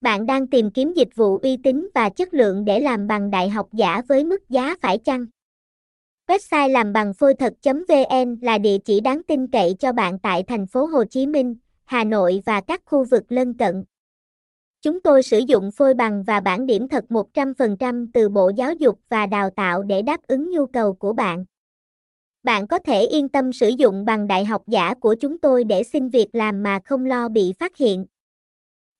Bạn đang tìm kiếm dịch vụ uy tín và chất lượng để làm bằng đại học giả với mức giá phải chăng? Website làm bằng phôi thật.vn là địa chỉ đáng tin cậy cho bạn tại thành phố Hồ Chí Minh, Hà Nội và các khu vực lân cận. Chúng tôi sử dụng phôi bằng và bản điểm thật 100% từ Bộ Giáo dục và Đào tạo để đáp ứng nhu cầu của bạn. Bạn có thể yên tâm sử dụng bằng đại học giả của chúng tôi để xin việc làm mà không lo bị phát hiện.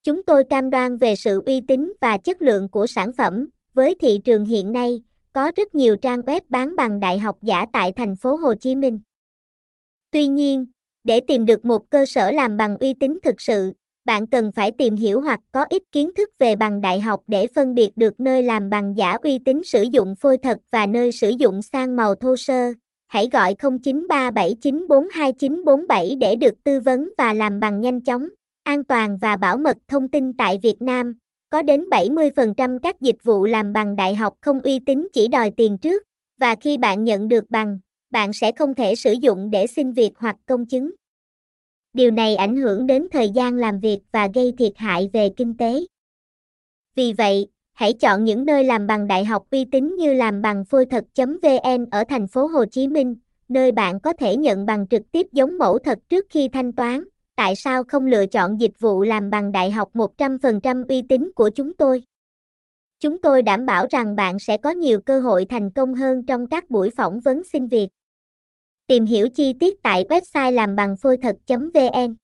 Chúng tôi cam đoan về sự uy tín và chất lượng của sản phẩm. Với thị trường hiện nay, có rất nhiều trang web bán bằng đại học giả tại thành phố Hồ Chí Minh. Tuy nhiên, để tìm được một cơ sở làm bằng uy tín thực sự, bạn cần phải tìm hiểu hoặc có ít kiến thức về bằng đại học để phân biệt được nơi làm bằng giả uy tín sử dụng phôi thật và nơi sử dụng sang màu thô sơ. Hãy gọi 0937942947 để được tư vấn và làm bằng nhanh chóng, an toàn và bảo mật thông tin tại Việt Nam. Có đến 70% các dịch vụ làm bằng đại học không uy tín chỉ đòi tiền trước, và khi bạn nhận được bằng, bạn sẽ không thể sử dụng để xin việc hoặc công chứng. Điều này ảnh hưởng đến thời gian làm việc và gây thiệt hại về kinh tế. Vì vậy, hãy chọn những nơi làm bằng đại học uy tín như làm bằng phôi thật.vn ở thành phố Hồ Chí Minh, nơi bạn có thể nhận bằng trực tiếp giống mẫu thật trước khi thanh toán. Tại sao không lựa chọn dịch vụ làm bằng đại học 100% uy tín của chúng tôi? Chúng tôi đảm bảo rằng bạn sẽ có nhiều cơ hội thành công hơn trong các buổi phỏng vấn xin việc. Tìm hiểu chi tiết tại website làm bằng phôi thật.vn